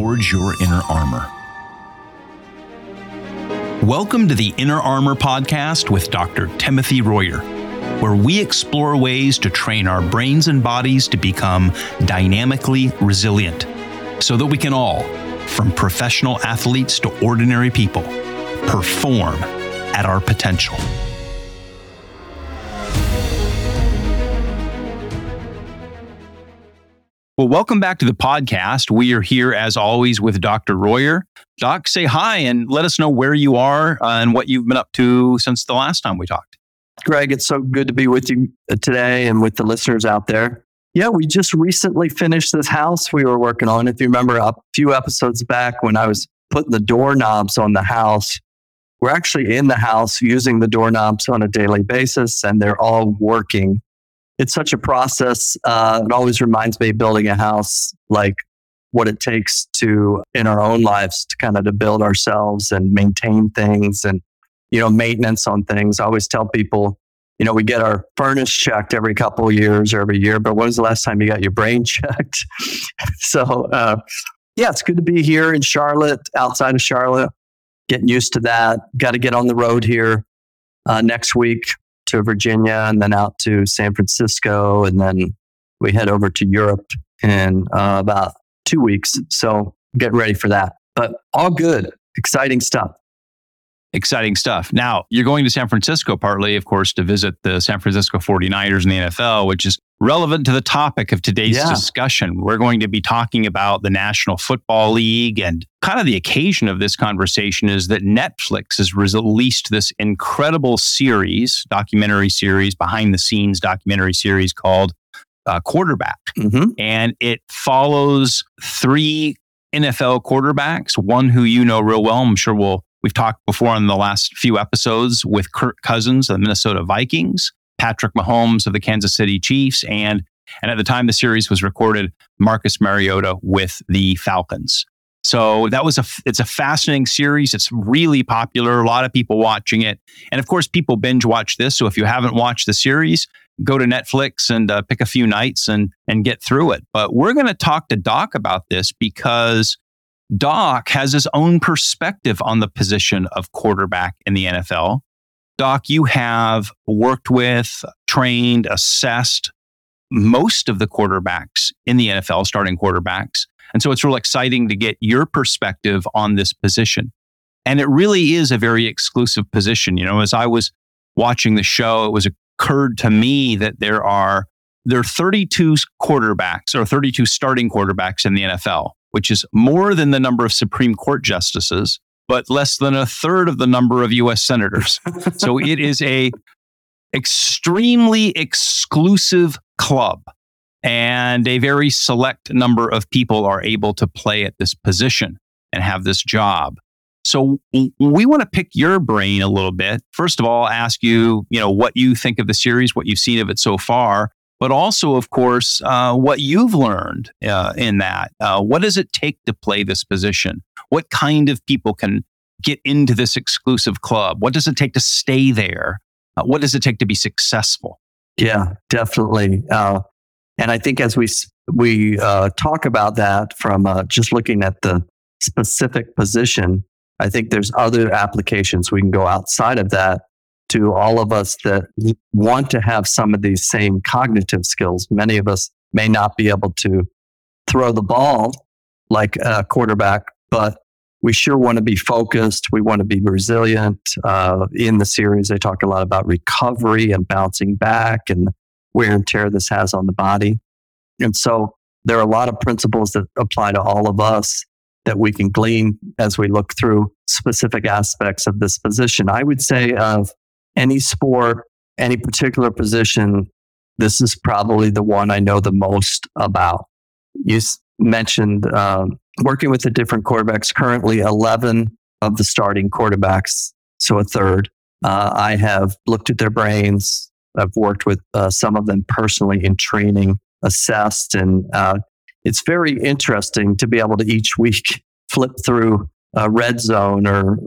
forge your inner armor. Welcome to the Inner Armor Podcast with Dr. Timothy Royer, where we explore ways to train our brains and bodies to become dynamically resilient so that we can all, from professional athletes to ordinary people, perform at our potential. Well, welcome back to the podcast. We are here, as always, with Dr. Royer. Doc, say hi and let us know where you are and what you've been up to since the last time we talked. Greg, it's so good to be with you uh, today and with the listeners out there. Yeah, we just recently finished this house we were working on. If you remember a few episodes back when I was putting the doorknobs on the house, we're actually in the house using the doorknobs on a daily basis and they're all working it's such a process. Uh, it always reminds me building a house, like what it takes to in our own lives to kind of to build ourselves and maintain things and you know maintenance on things. I always tell people, you know, we get our furnace checked every couple years or every year, but when was the last time you got your brain checked? so uh, yeah, it's good to be here in Charlotte, outside of Charlotte, getting used to that. Got to get on the road here uh, next week to Virginia and then out to San Francisco. And then we head over to Europe in uh, about two weeks. So get ready for that. But all good, exciting stuff exciting stuff. Now, you're going to San Francisco partly, of course, to visit the San Francisco 49ers in the NFL, which is relevant to the topic of today's yeah. discussion. We're going to be talking about the National Football League and kind of the occasion of this conversation is that Netflix has released this incredible series, documentary series, behind the scenes documentary series called uh, Quarterback. Mm-hmm. And it follows three NFL quarterbacks, one who you know real well. I'm sure we'll We've talked before in the last few episodes with Kirk Cousins of the Minnesota Vikings, Patrick Mahomes of the Kansas City Chiefs, and and at the time the series was recorded, Marcus Mariota with the Falcons. So that was a it's a fascinating series. It's really popular. A lot of people watching it, and of course, people binge watch this. So if you haven't watched the series, go to Netflix and uh, pick a few nights and and get through it. But we're going to talk to Doc about this because Doc has his own perspective on the position of quarterback in the NFL. Doc, you have worked with, trained, assessed most of the quarterbacks in the NFL, starting quarterbacks. And so it's real exciting to get your perspective on this position. And it really is a very exclusive position. You know, as I was watching the show, it was occurred to me that there are there are 32 quarterbacks or 32 starting quarterbacks in the NFL which is more than the number of Supreme Court justices, but less than a third of the number of US senators. so it is a extremely exclusive club and a very select number of people are able to play at this position and have this job. So we want to pick your brain a little bit. First of all, ask you, you know, what you think of the series, what you've seen of it so far, but also, of course, uh, what you've learned uh, in that. Uh, what does it take to play this position? What kind of people can get into this exclusive club? What does it take to stay there? Uh, what does it take to be successful? Yeah, definitely. Uh, and I think as we we uh, talk about that from just looking at the specific position, I think there's other applications we can go outside of that to all of us that want to have some of these same cognitive skills. Many of us may not be able to throw the ball like a quarterback, but we sure want to be focused. We want to be resilient. Uh, in the series, they talk a lot about recovery and bouncing back and wear and tear this has on the body. And so there are a lot of principles that apply to all of us that we can glean as we look through specific aspects of this position. I would say of any sport, any particular position, this is probably the one I know the most about. You mentioned um, working with the different quarterbacks, currently 11 of the starting quarterbacks, so a third. Uh, I have looked at their brains. I've worked with uh, some of them personally in training, assessed, and uh, it's very interesting to be able to each week flip through a red zone or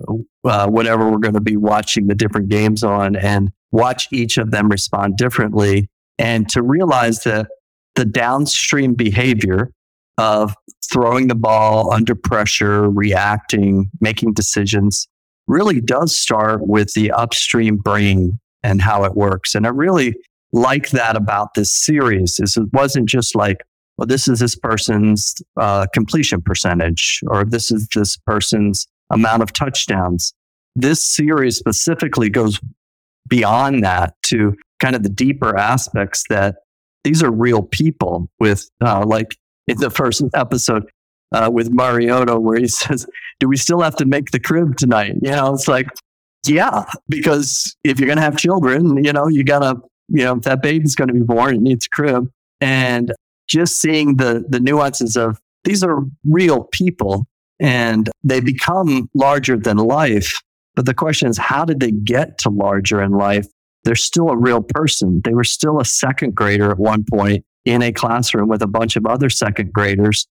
uh, whatever we're going to be watching the different games on and watch each of them respond differently and to realize that the downstream behavior of throwing the ball under pressure, reacting, making decisions really does start with the upstream brain and how it works. And I really like that about this series is it wasn't just like, well, this is this person's uh, completion percentage, or this is this person's amount of touchdowns. This series specifically goes beyond that to kind of the deeper aspects that these are real people with, uh, like in the first episode uh, with Mariota, where he says, Do we still have to make the crib tonight? You know, it's like, yeah, because if you're going to have children, you know, you got to, you know, if that baby's going to be born, it needs a crib. And just seeing the, the nuances of these are real people and they become larger than life. But the question is, how did they get to larger in life? They're still a real person. They were still a second grader at one point in a classroom with a bunch of other second graders.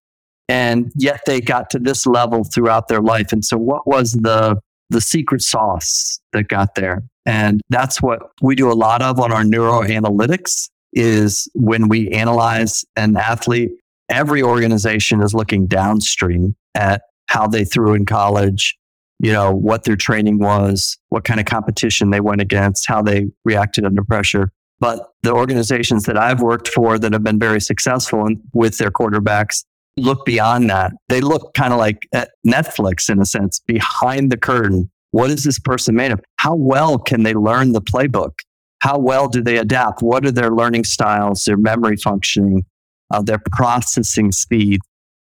And yet they got to this level throughout their life. And so what was the, the secret sauce that got there? And that's what we do a lot of on our neuroanalytics is when we analyze an athlete, every organization is looking downstream at how they threw in college, you know, what their training was, what kind of competition they went against, how they reacted under pressure. But the organizations that I've worked for that have been very successful in, with their quarterbacks look beyond that. They look kind of like at Netflix in a sense, behind the curtain. What is this person made of? How well can they learn the playbook? How well do they adapt? What are their learning styles, their memory functioning, uh, their processing speed?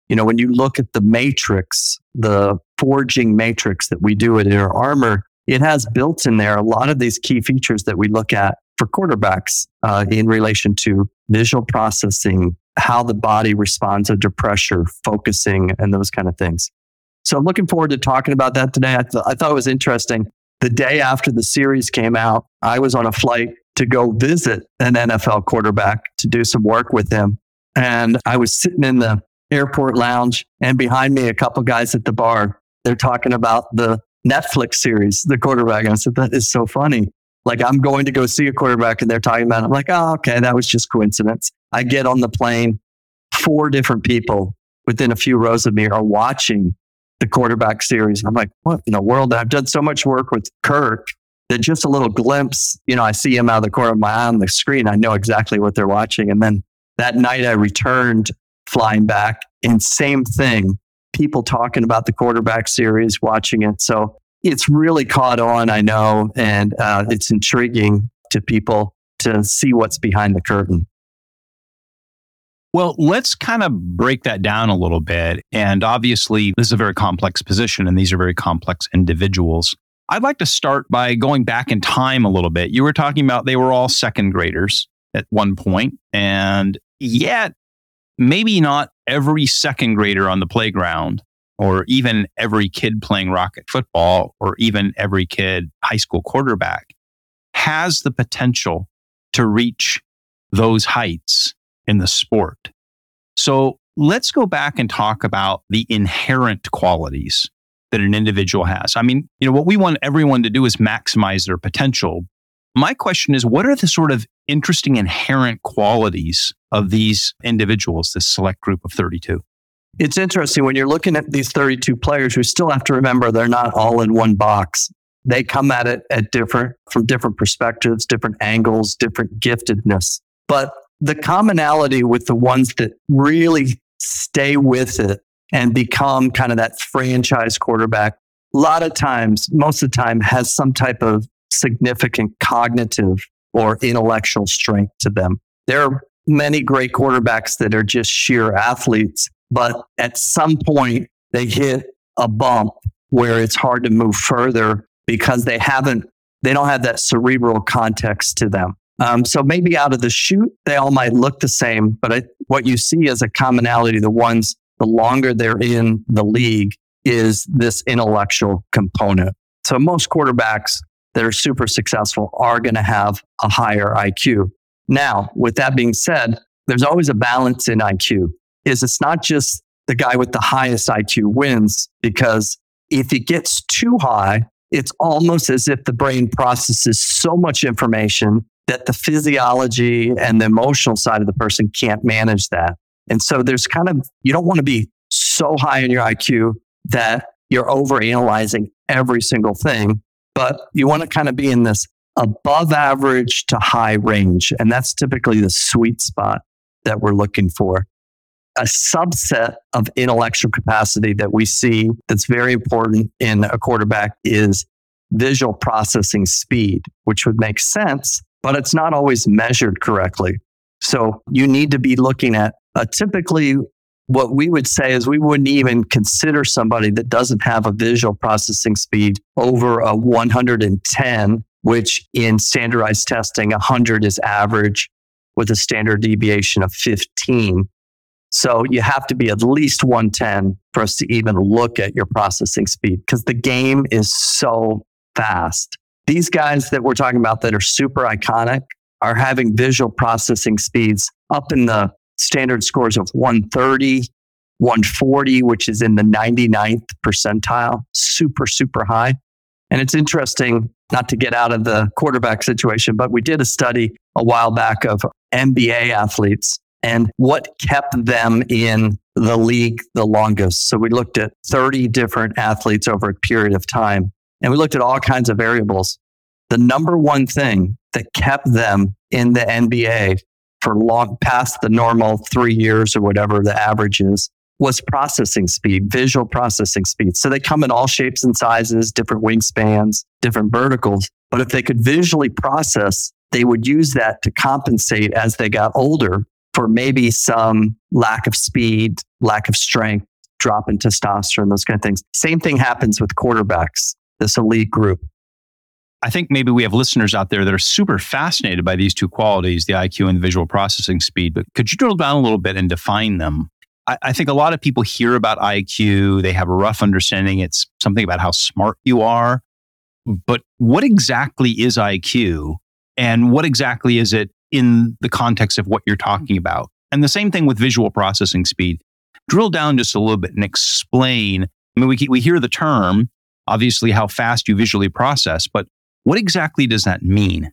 You know, when you look at the matrix, the forging matrix that we do at Inner Armor, it has built in there a lot of these key features that we look at for quarterbacks uh, in relation to visual processing, how the body responds under pressure, focusing, and those kind of things. So I'm looking forward to talking about that today. I, th- I thought it was interesting. The day after the series came out, I was on a flight to go visit an NFL quarterback to do some work with him. And I was sitting in the airport lounge, and behind me, a couple guys at the bar. They're talking about the Netflix series, The Quarterback. And I said, That is so funny. Like, I'm going to go see a quarterback, and they're talking about it. I'm like, Oh, okay, that was just coincidence. I get on the plane, four different people within a few rows of me are watching the quarterback series. I'm like, What in the world? I've done so much work with Kirk that just a little glimpse, you know, I see him out of the corner of my eye on the screen. I know exactly what they're watching. And then that night I returned flying back. And same thing, people talking about the quarterback series, watching it. So it's really caught on, I know, and uh, it's intriguing to people to see what's behind the curtain. Well, let's kind of break that down a little bit. And obviously, this is a very complex position, and these are very complex individuals. I'd like to start by going back in time a little bit. You were talking about they were all second graders at one point, and yet maybe not every second grader on the playground or even every kid playing rocket football or even every kid high school quarterback has the potential to reach those heights in the sport. So let's go back and talk about the inherent qualities that an individual has. I mean, you know, what we want everyone to do is maximize their potential. My question is, what are the sort of interesting inherent qualities of these individuals, this select group of 32? It's interesting when you're looking at these 32 players, we still have to remember they're not all in one box. They come at it at different, from different perspectives, different angles, different giftedness. But the commonality with the ones that really stay with it and become kind of that franchise quarterback, a lot of times, most of the time, has some type of significant cognitive or intellectual strength to them. There are many great quarterbacks that are just sheer athletes, but at some point they hit a bump where it's hard to move further because they haven't, they don't have that cerebral context to them. Um, so maybe out of the shoot, they all might look the same, but I, what you see as a commonality, the ones, the longer they're in the league, is this intellectual component. So most quarterbacks that are super successful are going to have a higher IQ. Now, with that being said, there's always a balance in IQ. Is it's not just the guy with the highest IQ wins because if it gets too high, it's almost as if the brain processes so much information that the physiology and the emotional side of the person can't manage that. And so there's kind of, you don't want to be so high in your IQ that you're over analyzing every single thing, but you want to kind of be in this above average to high range. And that's typically the sweet spot that we're looking for. A subset of intellectual capacity that we see that's very important in a quarterback is visual processing speed, which would make sense, but it's not always measured correctly. So you need to be looking at uh, typically what we would say is we wouldn't even consider somebody that doesn't have a visual processing speed over a 110, which in standardized testing, 100 is average with a standard deviation of 15. So you have to be at least 110 for us to even look at your processing speed because the game is so fast. These guys that we're talking about that are super iconic are having visual processing speeds up in the standard scores of 130, 140, which is in the 99th percentile, super, super high. And it's interesting not to get out of the quarterback situation, but we did a study a while back of NBA athletes and what kept them in the league the longest. So we looked at 30 different athletes over a period of time and we looked at all kinds of variables. The number one thing that kept them in the NBA for long past the normal three years or whatever the average is was processing speed, visual processing speed. So they come in all shapes and sizes, different wingspans, different verticals. But if they could visually process, they would use that to compensate as they got older for maybe some lack of speed, lack of strength, drop in testosterone, those kind of things. Same thing happens with quarterbacks, this elite group. I think maybe we have listeners out there that are super fascinated by these two qualities, the IQ and the visual processing speed. But could you drill down a little bit and define them? I, I, think a lot of people hear about IQ, they have a rough understanding. It's something about how smart you are. But what exactly is IQ? And what exactly is it in the context of what you're talking about? And the same thing with visual processing speed. Drill down just a little bit and explain. I mean, we, we hear the term, obviously, how fast you visually process, but what exactly does that mean?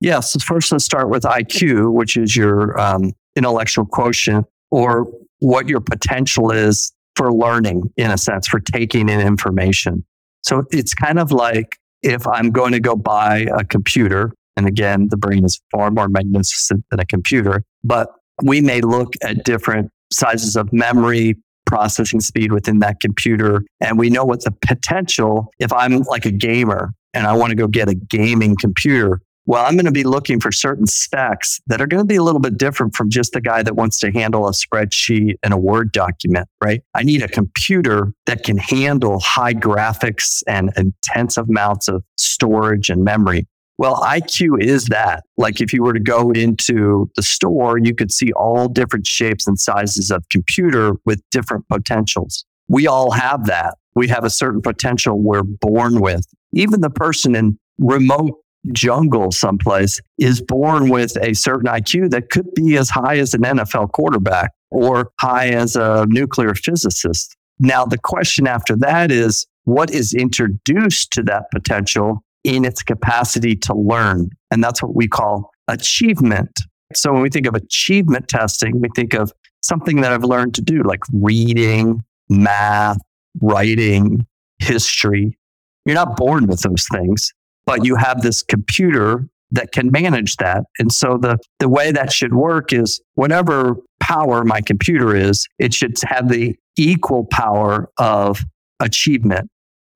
Yes. Yeah, so first, let's start with IQ, which is your um, intellectual quotient or what your potential is for learning, in a sense, for taking in information. So it's kind of like if I'm going to go buy a computer, and again, the brain is far more magnificent than a computer, but we may look at different sizes of memory, processing speed within that computer. And we know what the potential, if I'm like a gamer, and I want to go get a gaming computer, well, I'm going to be looking for certain specs that are going to be a little bit different from just the guy that wants to handle a spreadsheet and a Word document, right? I need a computer that can handle high graphics and intense amounts of storage and memory. Well, IQ is that. Like if you were to go into the store, you could see all different shapes and sizes of computer with different potentials. We all have that. We have a certain potential we're born with even the person in remote jungle someplace is born with a certain IQ that could be as high as an NFL quarterback or high as a nuclear physicist. Now, the question after that is what is introduced to that potential in its capacity to learn? And that's what we call achievement. So when we think of achievement testing, we think of something that I've learned to do, like reading, math, writing, history. You're not born with those things, but you have this computer that can manage that. And so the, the way that should work is whatever power my computer is, it should have the equal power of achievement.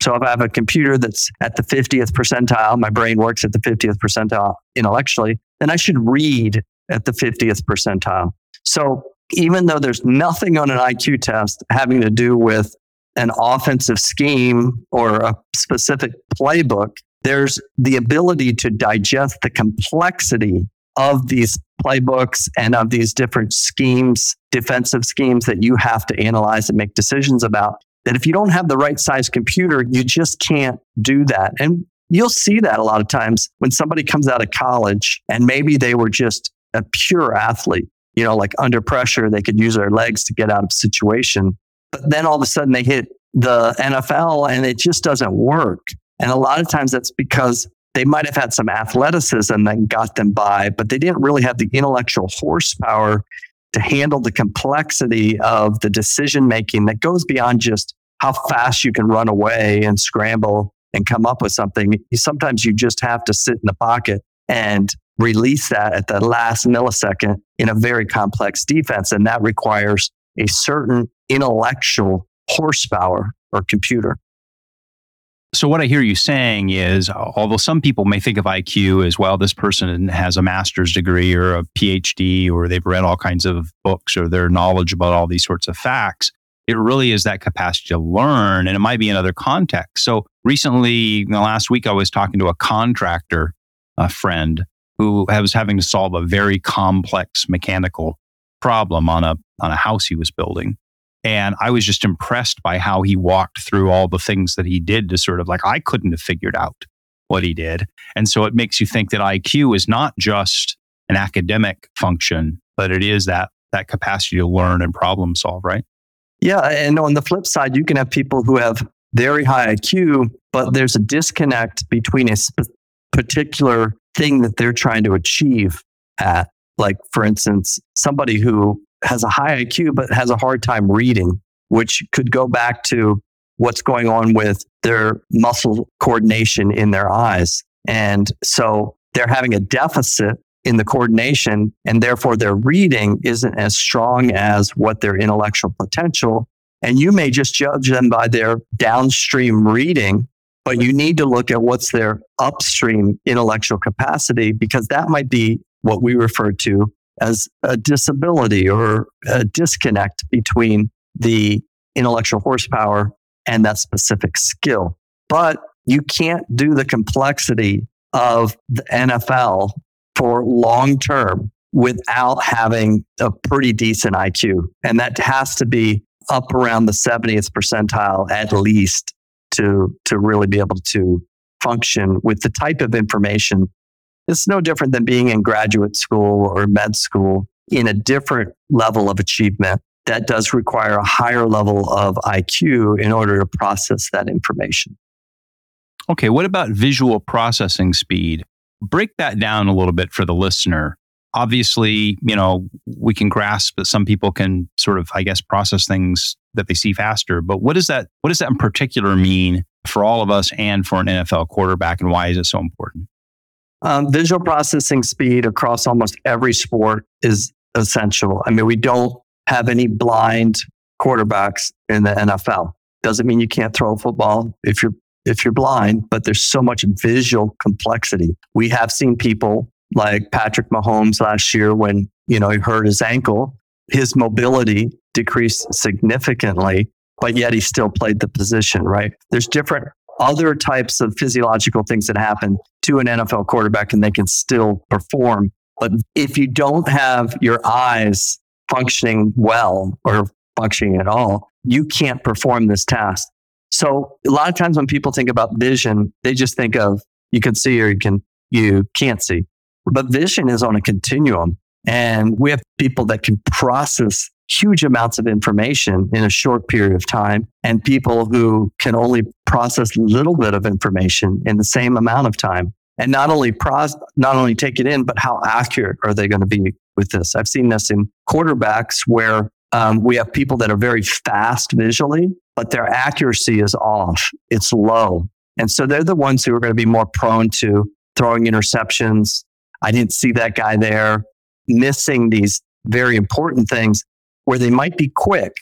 So if I have a computer that's at the 50th percentile, my brain works at the 50th percentile intellectually, then I should read at the 50th percentile. So even though there's nothing on an IQ test having to do with an offensive scheme or a specific playbook, there's the ability to digest the complexity of these playbooks and of these different schemes, defensive schemes that you have to analyze and make decisions about. That if you don't have the right size computer, you just can't do that. And you'll see that a lot of times when somebody comes out of college and maybe they were just a pure athlete, you know, like under pressure, they could use their legs to get out of situation. But then all of a sudden they hit the NFL and it just doesn't work. And a lot of times that's because they might have had some athleticism that got them by, but they didn't really have the intellectual horsepower to handle the complexity of the decision making that goes beyond just how fast you can run away and scramble and come up with something. Sometimes you just have to sit in the pocket and release that at the last millisecond in a very complex defense. And that requires a certain intellectual horsepower or computer. So, what I hear you saying is, although some people may think of IQ as well, this person has a master's degree or a PhD, or they've read all kinds of books, or their knowledge about all these sorts of facts. It really is that capacity to learn, and it might be in other contexts. So, recently, last week, I was talking to a contractor, a friend, who was having to solve a very complex mechanical problem on a on a house he was building. And I was just impressed by how he walked through all the things that he did to sort of like, I couldn't have figured out what he did. And so it makes you think that IQ is not just an academic function, but it is that, that capacity to learn and problem solve, right? Yeah. And on the flip side, you can have people who have very high IQ, but there's a disconnect between a sp- particular thing that they're trying to achieve at. Like, for instance, somebody who has a high IQ, but has a hard time reading, which could go back to what's going on with their muscle coordination in their eyes. And so they're having a deficit in the coordination, and therefore their reading isn't as strong as what their intellectual potential. And you may just judge them by their downstream reading, but you need to look at what's their upstream intellectual capacity because that might be what we refer to as a disability or a disconnect between the intellectual horsepower and that specific skill. But you can't do the complexity of the NFL for long term without having a pretty decent IQ. And that has to be up around the 70th percentile at least to, to really be able to function with the type of information it's no different than being in graduate school or med school in a different level of achievement that does require a higher level of IQ in order to process that information. Okay, what about visual processing speed? Break that down a little bit for the listener. Obviously, you know, we can grasp that some people can sort of, I guess, process things that they see faster. But what does that what does that in particular mean for all of us and for an NFL quarterback and why is it so important? Um, visual processing speed across almost every sport is essential. I mean, we don't have any blind quarterbacks in the NFL. Doesn't mean you can't throw a football if you're if you're blind, but there's so much visual complexity. We have seen people like Patrick Mahomes last year when, you know, he hurt his ankle, his mobility decreased significantly, but yet he still played the position, right? There's different other types of physiological things that happen to an NFL quarterback and they can still perform. But if you don't have your eyes functioning well or functioning at all, you can't perform this task. So a lot of times when people think about vision, they just think of you can see or you can you can't see. But vision is on a continuum. And we have people that can process huge amounts of information in a short period of time and people who can only process a little bit of information in the same amount of time. And not only not only take it in but how accurate are they going to be with this? I've seen this in quarterbacks where um, we have people that are very fast visually but their accuracy is off. It's low. And so they're the ones who are going to be more prone to throwing interceptions. I didn't see that guy there. Missing these very important things where they might be quick.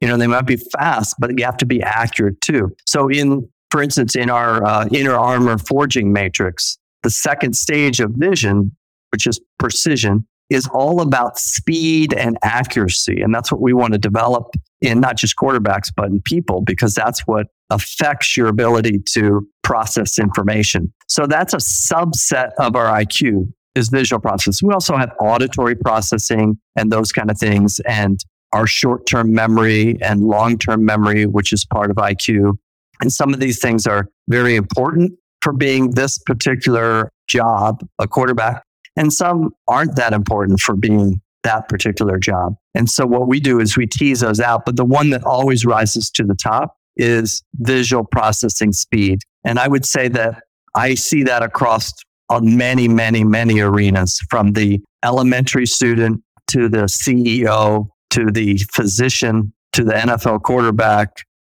You know, they might be fast, but you have to be accurate too. So, in, for instance, in our uh, inner armor forging matrix, the second stage of vision, which is precision, is all about speed and accuracy. And that's what we want to develop in not just quarterbacks, but in people, because that's what affects your ability to process information. So that's a subset of our IQ is visual processing. We also have auditory processing and those kind of things, and our short term memory and long term memory, which is part of IQ. And some of these things are very important for being this particular job, a quarterback, and some aren't that important for being that particular job. And so what we do is we tease those out, but the one that always rises to the top is visual processing speed. And I would say that I see that across on many, many, many arenas from the elementary student to the CEO, to the physician, to the NFL quarterback,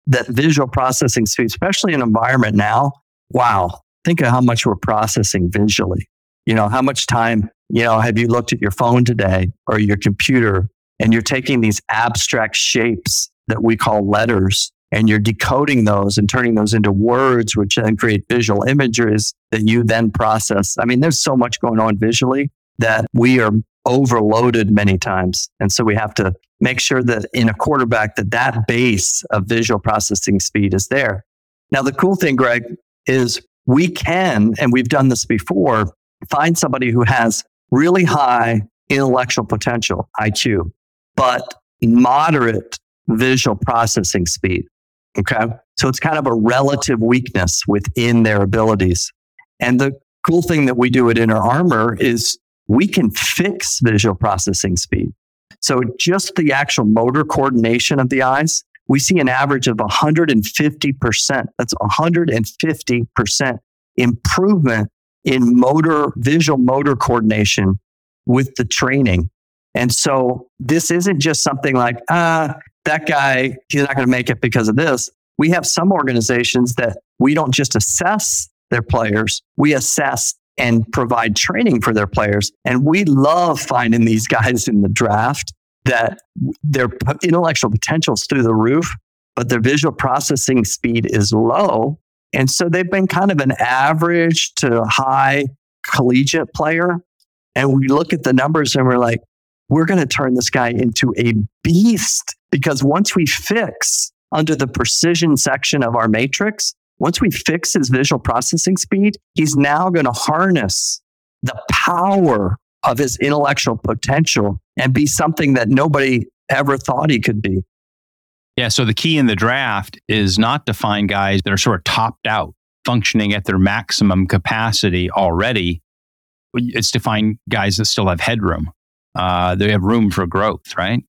that visual processing speed, especially in environment now, wow, think of how much we're processing visually. You know, how much time, you know, have you looked at your phone today or your computer and you're taking these abstract shapes that we call letters and you're decoding those and turning those into words, which then create visual images that you then process. I mean, there's so much going on visually that we are overloaded many times. And so we have to make sure that in a quarterback that that base of visual processing speed is there. Now, the cool thing, Greg, is we can, and we've done this before, find somebody who has really high intellectual potential, IQ, but moderate visual processing speed. Okay. So it's kind of a relative weakness within their abilities. And the cool thing that we do at Inner Armor is we can fix visual processing speed. So just the actual motor coordination of the eyes, we see an average of 150%. That's 150% improvement in motor, visual motor coordination with the training. And so this isn't just something like, ah, that guy, he's not going to make it because of this. We have some organizations that we don't just assess their players, we assess and provide training for their players. And we love finding these guys in the draft that their intellectual potential is through the roof, but their visual processing speed is low. And so they've been kind of an average to high collegiate player. And we look at the numbers and we're like, we're going to turn this guy into a beast because once we fix under the precision section of our matrix, once we fix his visual processing speed, he's now going to harness the power of his intellectual potential and be something that nobody ever thought he could be. Yeah. So the key in the draft is not to find guys that are sort of topped out, functioning at their maximum capacity already. It's to find guys that still have headroom. Uh, they have room for growth, right?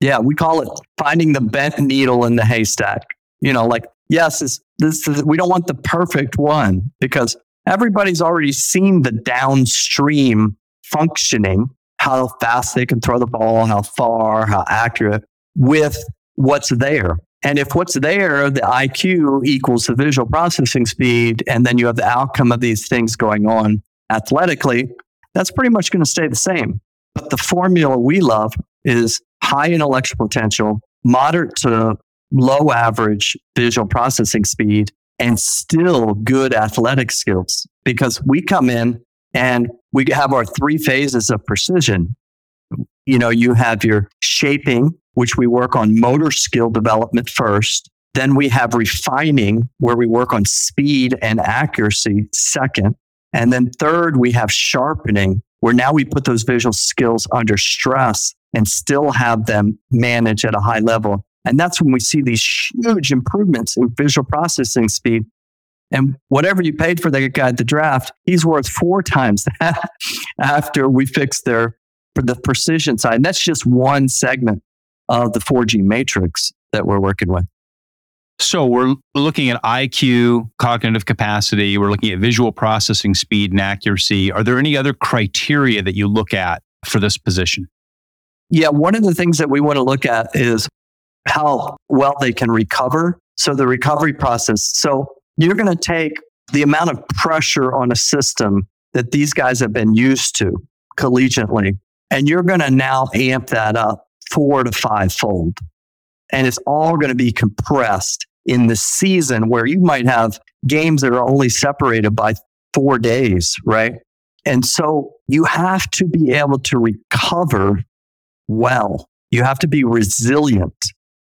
Yeah, we call it finding the bent needle in the haystack. You know, like yes, this, this is, we don't want the perfect one because everybody's already seen the downstream functioning, how fast they can throw the ball, how far, how accurate with what's there. And if what's there, the IQ equals the visual processing speed, and then you have the outcome of these things going on athletically, that's pretty much going to stay the same. But the formula we love is high intellectual potential, moderate to low average visual processing speed, and still good athletic skills because we come in and we have our three phases of precision. You know, you have your shaping, which we work on motor skill development first. Then we have refining, where we work on speed and accuracy second. And then third, we have sharpening, where now we put those visual skills under stress and still have them manage at a high level. And that's when we see these huge improvements in visual processing speed. And whatever you paid for that guy at the draft, he's worth four times that after we fix their the precision side. And that's just one segment of the forging matrix that we're working with. So we're looking at IQ, cognitive capacity, we're looking at visual processing speed and accuracy. Are there any other criteria that you look at for this position? Yeah, one of the things that we want to look at is how well they can recover. So the recovery process. So you're going to take the amount of pressure on a system that these guys have been used to collegiately, and you're going to now amp that up four to five fold. And it's all going to be compressed in the season where you might have games that are only separated by four days, right? And so you have to be able to recover well. You have to be resilient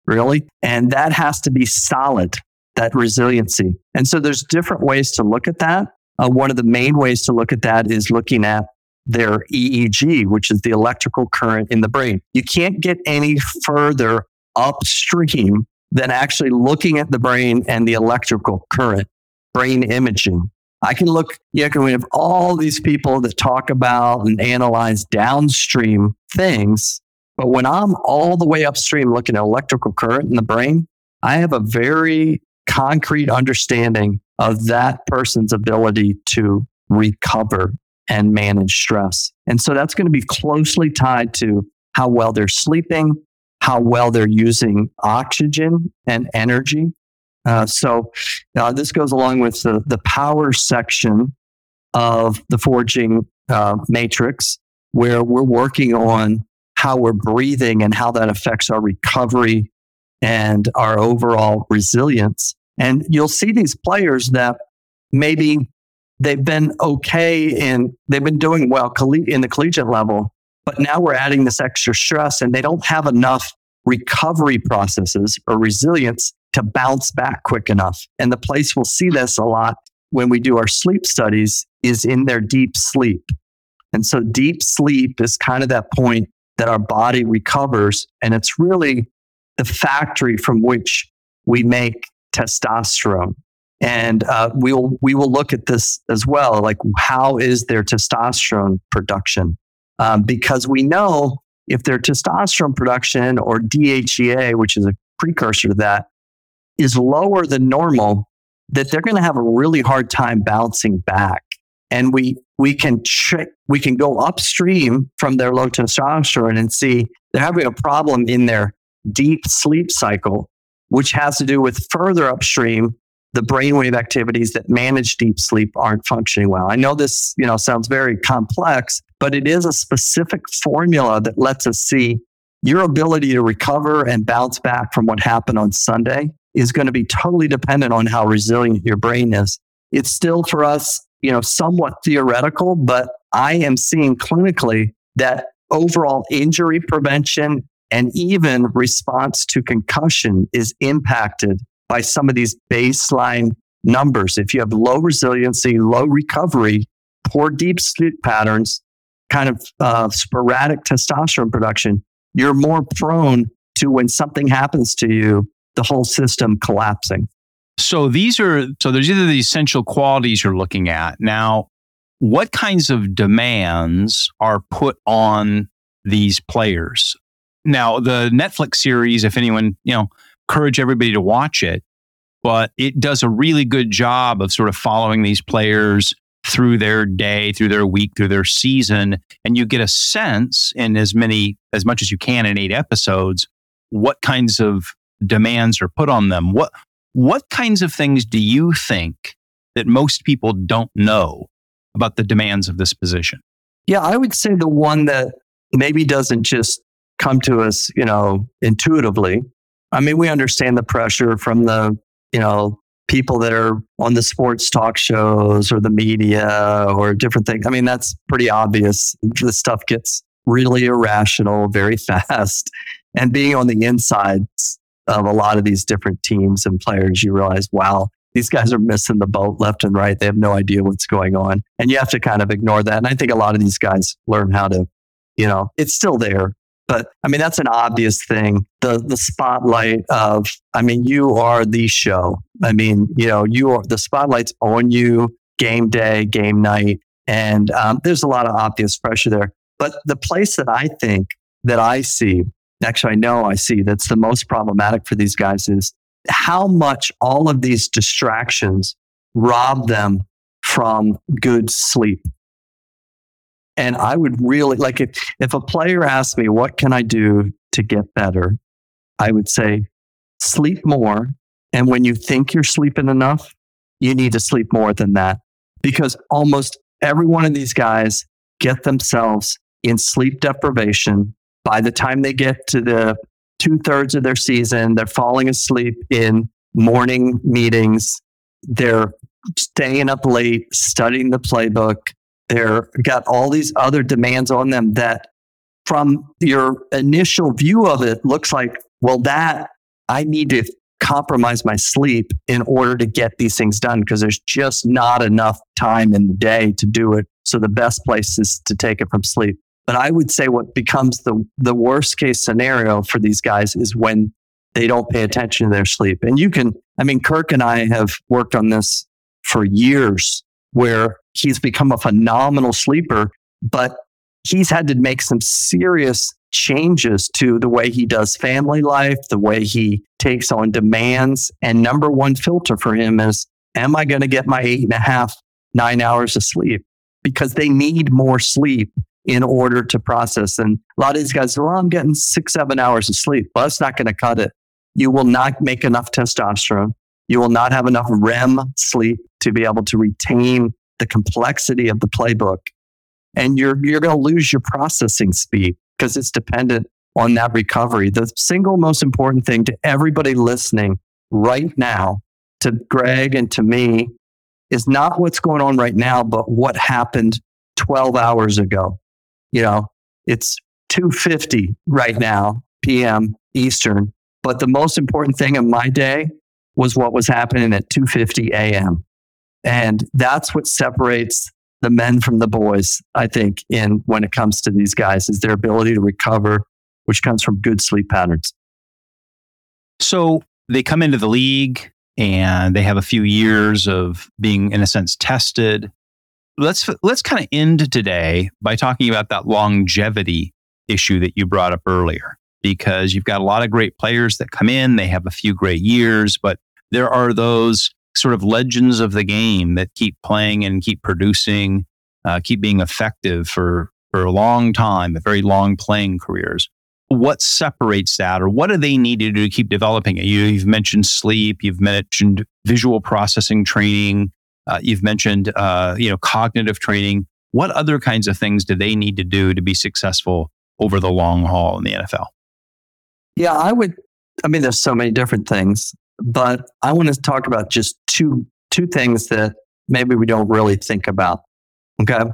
really. And that has to be solid, that resiliency. And so there's different ways to look at that. Uh, one of the main ways to look at that is looking at their EEG, which is the electrical current in the brain. You can't get any further upstream than actually looking at the brain and the electrical current, brain imaging. I can look, you know, we have all these people that talk about and analyze downstream things but when I'm all the way upstream looking at electrical current in the brain, I have a very concrete understanding of that person's ability to recover and manage stress. And so that's going to be closely tied to how well they're sleeping, how well they're using oxygen and energy. Uh, so uh, this goes along with the, the power section of the forging uh, matrix, where we're working on how we're breathing and how that affects our recovery and our overall resilience. And you'll see these players that maybe they've been okay and they've been doing well in the collegiate level, but now we're adding this extra stress and they don't have enough recovery processes or resilience to bounce back quick enough. And the place we'll see this a lot when we do our sleep studies is in their deep sleep. And so deep sleep is kind of that point that our body recovers. And it's really the factory from which we make testosterone. And uh, we'll, we will look at this as well. Like, how is their testosterone production? Um, because we know if their testosterone production or DHEA, which is a precursor to that, is lower than normal, that they're going to have a really hard time bouncing back. And we we can trick, we can go upstream from their low testosterone and see they're having a problem in their deep sleep cycle, which has to do with further upstream the brainwave activities that manage deep sleep aren't functioning well. I know this, you know, sounds very complex, but it is a specific formula that lets us see your ability to recover and bounce back from what happened on Sunday is going to be totally dependent on how resilient your brain is. It's still for us, you know, somewhat theoretical, but I am seeing clinically that overall injury prevention and even response to concussion is impacted by some of these baseline numbers. If you have low resiliency, low recovery, poor deep sleep patterns, kind of uh, sporadic testosterone production, you're more prone to when something happens to you, the whole system collapsing. So these are so there's either the essential qualities you're looking at. Now, what kinds of demands are put on these players? Now, the Netflix series, if anyone, you know, encourage everybody to watch it, but it does a really good job of sort of following these players through their day, through their week, through their season, and you get a sense in as many as much as you can in eight episodes what kinds of demands are put on them. What what kinds of things do you think that most people don't know about the demands of this position? Yeah, I would say the one that maybe doesn't just come to us, you know, intuitively. I mean, we understand the pressure from the, you know, people that are on the sports talk shows or the media or different things. I mean, that's pretty obvious. The stuff gets really irrational very fast. And being on the insides of a lot of these different teams and players, you realize, wow, these guys are missing the boat left and right. They have no idea what's going on. And you have to kind of ignore that. And I think a lot of these guys learn how to, you know, it's still there. But I mean, that's an obvious thing. The the spotlight of, I mean, you are the show. I mean, you know, you are the spotlight's on you game day, game night. And um, there's a lot of obvious pressure there. But the place that I think that I see, actually, I know I see that's the most problematic for these guys is how much all of these distractions rob them from good sleep. And I would really like if, if a player asked me, what can I do to get better? I would say, sleep more. And when you think you're sleeping enough, you need to sleep more than that because almost every one of these guys get themselves in sleep deprivation. By the time they get to the two thirds of their season, they're falling asleep in morning meetings. They're staying up late, studying the playbook. They're got all these other demands on them that from your initial view of it looks like, well, that I need to compromise my sleep in order to get these things done because there's just not enough time in the day to do it. So the best place is to take it from sleep. But I would say what becomes the, the worst case scenario for these guys is when they don't pay attention to their sleep. And you can, I mean, Kirk and I have worked on this for years where he's become a phenomenal sleeper, but he's had to make some serious changes to the way he does family life, the way he takes on demands. And number one filter for him is, am I going to get my eight and a half, nine hours of sleep? Because they need more sleep in order to process. And a lot of these guys, well, I'm getting six, seven hours of sleep. Well, that's not going to cut it. You will not make enough testosterone. You will not have enough REM sleep to be able to retain the complexity of the playbook. And you're, you're going to lose your processing speed because it's dependent on that recovery. The single most important thing to everybody listening right now, to Greg and to me, is not what's going on right now, but what happened 12 hours ago. You know, it's 250 right now, PM Eastern. But the most important thing in my day was what was happening at 250 AM. And that's what separates the men from the boys, I think, in when it comes to these guys is their ability to recover, which comes from good sleep patterns. So they come into the league and they have a few years of being, in a sense, tested let's let's kind of end today by talking about that longevity issue that you brought up earlier because you've got a lot of great players that come in they have a few great years but there are those sort of legends of the game that keep playing and keep producing uh, keep being effective for for a long time a very long playing careers what separates that or what do they need to do to keep developing it you, you've mentioned sleep you've mentioned visual processing training uh, you've mentioned, uh, you know, cognitive training. What other kinds of things do they need to do to be successful over the long haul in the NFL? Yeah, I would. I mean, there's so many different things, but I want to talk about just two two things that maybe we don't really think about. Okay,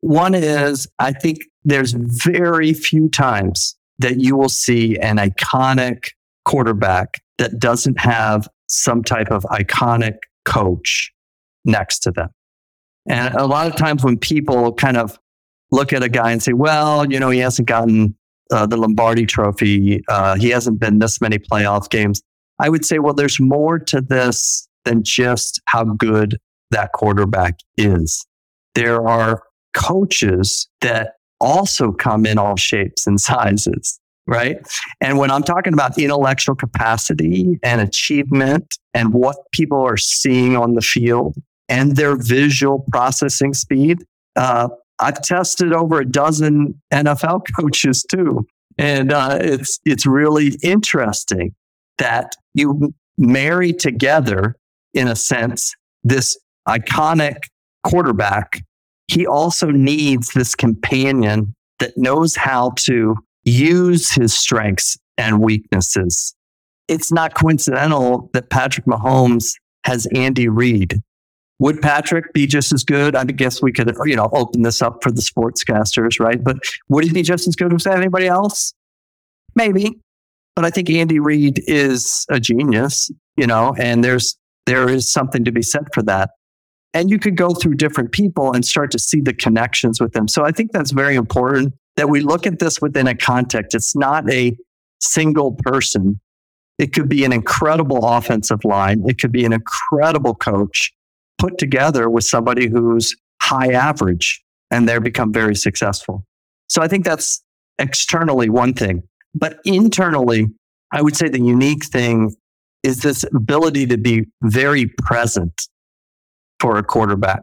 one is I think there's very few times that you will see an iconic quarterback that doesn't have some type of iconic coach next to them. And a lot of times when people kind of look at a guy and say, well, you know, he hasn't gotten uh, the Lombardi trophy, uh, he hasn't been this many playoff games. I would say, well, there's more to this than just how good that quarterback is. There are coaches that also come in all shapes and sizes, right? And when I'm talking about intellectual capacity and achievement and what people are seeing on the field, and their visual processing speed. Uh, I've tested over a dozen NFL coaches too. And uh, it's, it's really interesting that you marry together, in a sense, this iconic quarterback. He also needs this companion that knows how to use his strengths and weaknesses. It's not coincidental that Patrick Mahomes has Andy Reid would Patrick be just as good? I guess we could, you know, open this up for the sportscasters, right? But would he be just as good as anybody else? Maybe. But I think Andy Reid is a genius, you know, and there's there is something to be said for that. And you could go through different people and start to see the connections with them. So I think that's very important that we look at this within a context. It's not a single person. It could be an incredible offensive line. It could be an incredible coach put together with somebody who's high average and they become very successful. So I think that's externally one thing. But internally, I would say the unique thing is this ability to be very present for a quarterback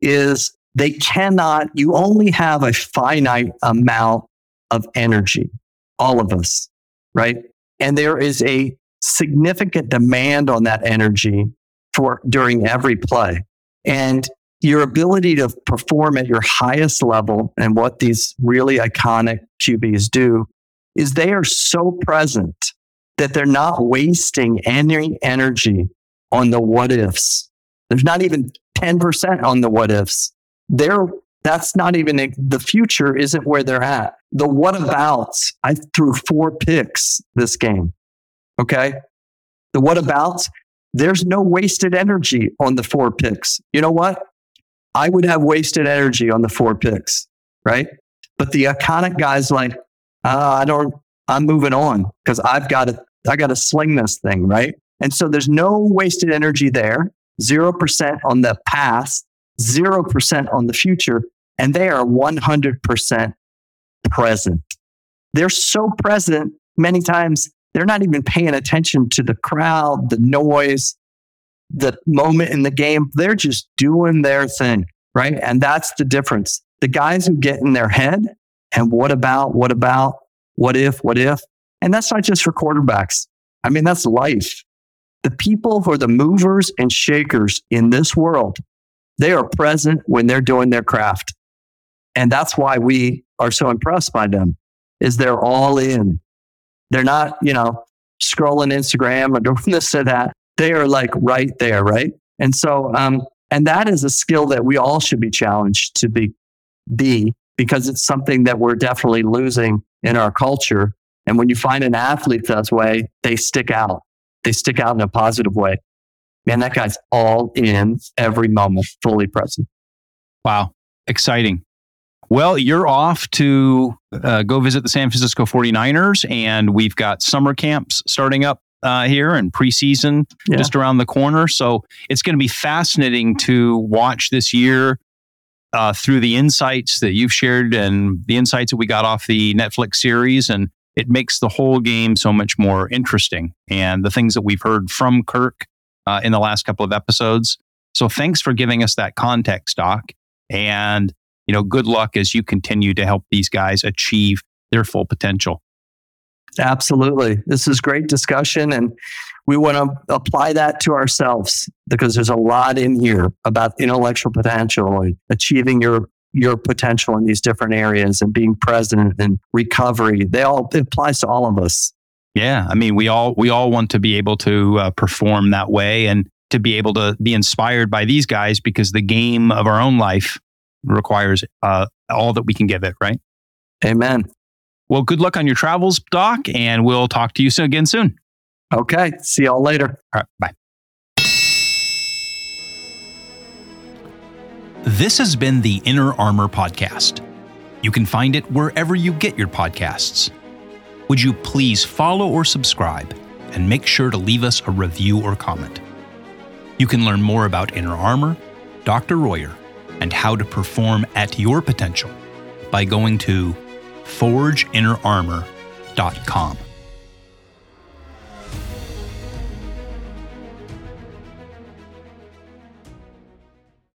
is they cannot, you only have a finite amount of energy, all of us, right? And there is a significant demand on that energy for during every play. And your ability to perform at your highest level and what these really iconic QBs do is they are so present that they're not wasting any energy on the what ifs. There's not even 10% on the what ifs. They're, that's not even the future isn't where they're at. The what abouts, I threw four picks this game. Okay. The what abouts, there's no wasted energy on the four picks. You know what? I would have wasted energy on the four picks, right? But the iconic guys like, uh, I don't, I'm moving on because I've got to, I got to sling this thing, right? And so there's no wasted energy there. 0% on the past, 0% on the future, and they are 100% present. They're so present many times they're not even paying attention to the crowd, the noise, the moment in the game. They're just doing their thing, right? And that's the difference. The guys who get in their head and what about, what about, what if, what if? And that's not just for quarterbacks. I mean, that's life. The people who are the movers and shakers in this world, they are present when they're doing their craft. And that's why we are so impressed by them is they're all in. They're not, you know, scrolling Instagram or doing this or that. They are like right there, right? And so, um, and that is a skill that we all should be challenged to be, be because it's something that we're definitely losing in our culture. And when you find an athlete that way, they stick out. They stick out in a positive way. Man, that guy's all in every moment, fully present. Wow. Exciting. Well, you're off to uh, go visit the San Francisco 49ers, and we've got summer camps starting up uh, here and preseason yeah. just around the corner. So it's going to be fascinating to watch this year uh, through the insights that you've shared and the insights that we got off the Netflix series. And it makes the whole game so much more interesting. And the things that we've heard from Kirk uh, in the last couple of episodes. So thanks for giving us that context, Doc. And you know, good luck as you continue to help these guys achieve their full potential. Absolutely. This is great discussion. And we want to apply that to ourselves because there's a lot in here about intellectual potential and achieving your your potential in these different areas and being present and recovery. They all it applies to all of us. Yeah, I mean, we all we all want to be able to uh, perform that way and to be able to be inspired by these guys because the game of our own life requires uh, all that we can give it, right? Amen. Well, good luck on your travels, Doc, and we'll talk to you soon, again soon. Okay. See y'all later. All right. Bye. This has been the Inner Armor Podcast. You can find it wherever you get your podcasts. Would you please follow or subscribe and make sure to leave us a review or comment? You can learn more about Inner Armor, Dr. Royer, and how to perform at your potential by going to forgeinnerarmor.com.